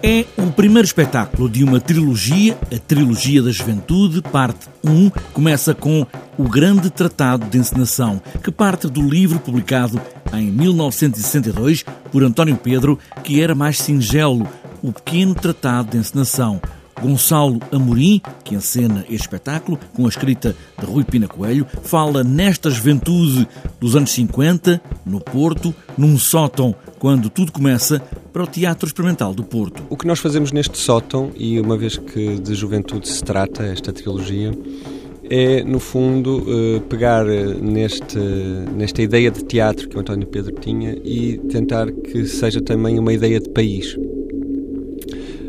É o primeiro espetáculo de uma trilogia, a Trilogia da Juventude, parte 1, começa com O Grande Tratado de Encenação, que parte do livro publicado em 1962 por António Pedro, que era mais singelo, O Pequeno Tratado de Encenação. Gonçalo Amorim, que encena este espetáculo, com a escrita de Rui Pina Coelho, fala nesta juventude dos anos 50, no Porto, num sótão, quando tudo começa, para o Teatro Experimental do Porto. O que nós fazemos neste sótão, e uma vez que de juventude se trata esta trilogia, é, no fundo, eh, pegar eh, neste, nesta ideia de teatro que o António Pedro tinha e tentar que seja também uma ideia de país.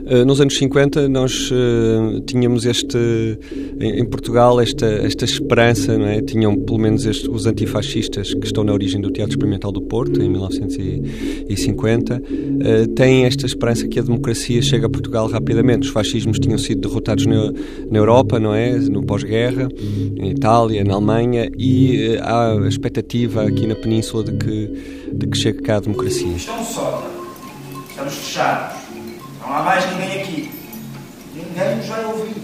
Eh, nos anos 50 nós uh, tínhamos este em, Portugal esta esta esperança, não é? Tinham pelo menos este, os antifascistas que estão na origem do Teatro Experimental do Porto em 1950 uh, têm esta esperança que a democracia chega a Portugal rapidamente. Os fascismos tinham sido derrotados na, na Europa, não é? No pós-guerra, em Itália, na Alemanha e há a expectativa aqui na Península de que de que chegue cá a democracia. Estão só, estamos fechados não há mais ninguém aqui. Ninguém nos vai ouvir.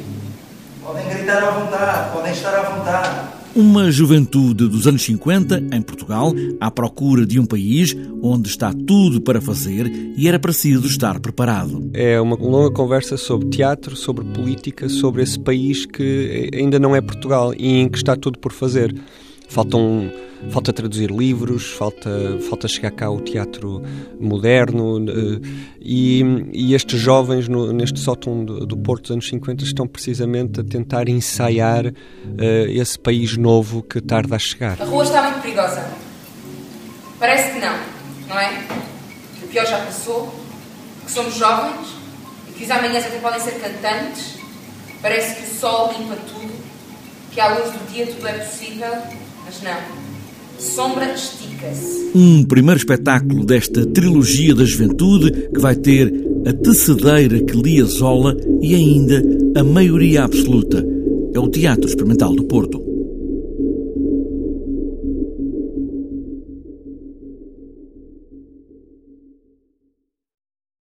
Podem gritar à vontade, podem estar à vontade. Uma juventude dos anos 50, em Portugal, à procura de um país onde está tudo para fazer e era preciso estar preparado. É uma longa conversa sobre teatro, sobre política, sobre esse país que ainda não é Portugal e em que está tudo por fazer. Faltam, falta traduzir livros, falta, falta chegar cá o teatro moderno eh, e, e estes jovens no, neste sótão do, do, Porto dos anos 50 estão precisamente a tentar ensaiar uh, esse país novo que tarda a chegar. A rua está muito perigosa. Parece que não, não é? O pior já passou, que somos jovens e que os amanhãs até podem ser cantantes. Parece que o sol limpa tudo, que à luz do dia tudo é possível mas não. Sombra estica-se. Um primeiro espetáculo desta trilogia da juventude que vai ter a tecedeira que lia Zola e ainda a maioria absoluta. É o Teatro Experimental do Porto.